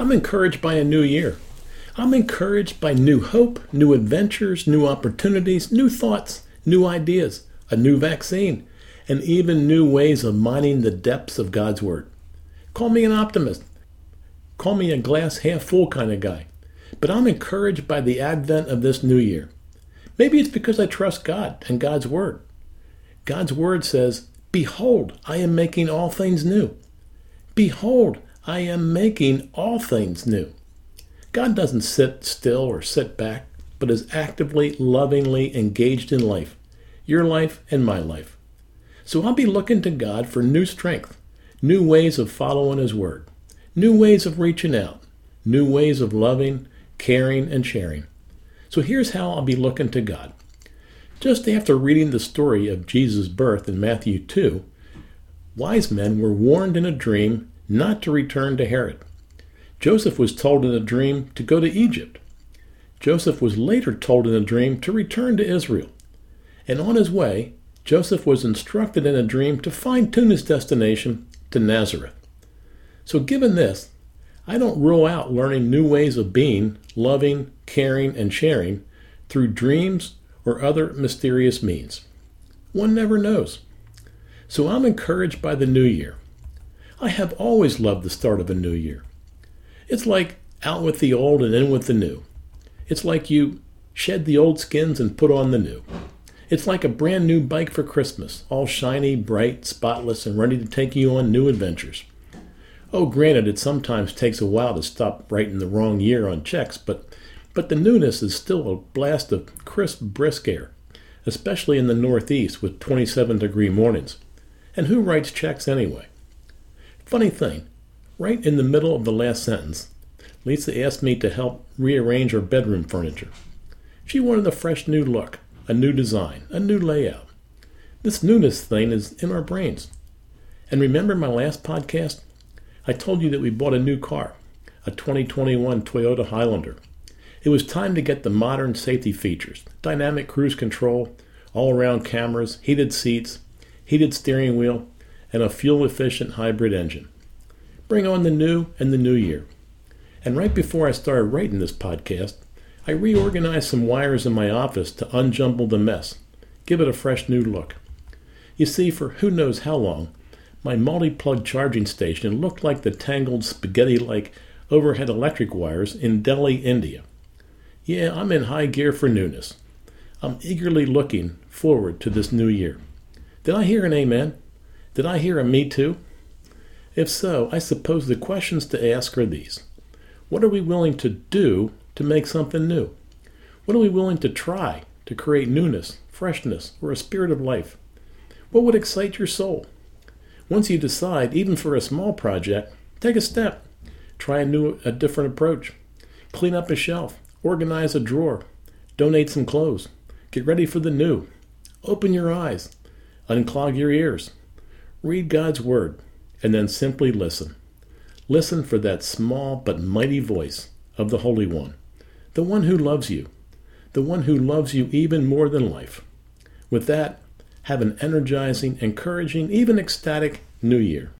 I'm encouraged by a new year. I'm encouraged by new hope, new adventures, new opportunities, new thoughts, new ideas, a new vaccine, and even new ways of mining the depths of God's Word. Call me an optimist. Call me a glass half full kind of guy. But I'm encouraged by the advent of this new year. Maybe it's because I trust God and God's Word. God's Word says, Behold, I am making all things new. Behold, I am making all things new. God doesn't sit still or sit back, but is actively, lovingly engaged in life, your life and my life. So I'll be looking to God for new strength, new ways of following His Word, new ways of reaching out, new ways of loving, caring, and sharing. So here's how I'll be looking to God. Just after reading the story of Jesus' birth in Matthew 2, wise men were warned in a dream not to return to Herod. Joseph was told in a dream to go to Egypt. Joseph was later told in a dream to return to Israel. And on his way, Joseph was instructed in a dream to fine tune his destination to Nazareth. So, given this, I don't rule out learning new ways of being, loving, caring, and sharing through dreams or other mysterious means. One never knows. So, I'm encouraged by the new year. I have always loved the start of a new year. It's like out with the old and in with the new. It's like you shed the old skins and put on the new. It's like a brand new bike for Christmas, all shiny, bright, spotless, and ready to take you on new adventures. Oh, granted, it sometimes takes a while to stop writing the wrong year on checks, but, but the newness is still a blast of crisp, brisk air, especially in the Northeast with 27 degree mornings. And who writes checks anyway? Funny thing, Right in the middle of the last sentence, Lisa asked me to help rearrange her bedroom furniture. She wanted a fresh new look, a new design, a new layout. This newness thing is in our brains. And remember my last podcast? I told you that we bought a new car, a 2021 Toyota Highlander. It was time to get the modern safety features dynamic cruise control, all around cameras, heated seats, heated steering wheel, and a fuel efficient hybrid engine. Bring on the new and the new year. And right before I started writing this podcast, I reorganized some wires in my office to unjumble the mess, give it a fresh new look. You see, for who knows how long, my multi plug charging station looked like the tangled spaghetti like overhead electric wires in Delhi, India. Yeah, I'm in high gear for newness. I'm eagerly looking forward to this new year. Did I hear an amen? Did I hear a me too? If so, I suppose the questions to ask are these What are we willing to do to make something new? What are we willing to try to create newness, freshness, or a spirit of life? What would excite your soul? Once you decide, even for a small project, take a step. Try a new, a different approach. Clean up a shelf, organize a drawer, donate some clothes, get ready for the new. Open your eyes, unclog your ears. Read God's Word and then simply listen. Listen for that small but mighty voice of the Holy One, the one who loves you, the one who loves you even more than life. With that, have an energizing, encouraging, even ecstatic new year.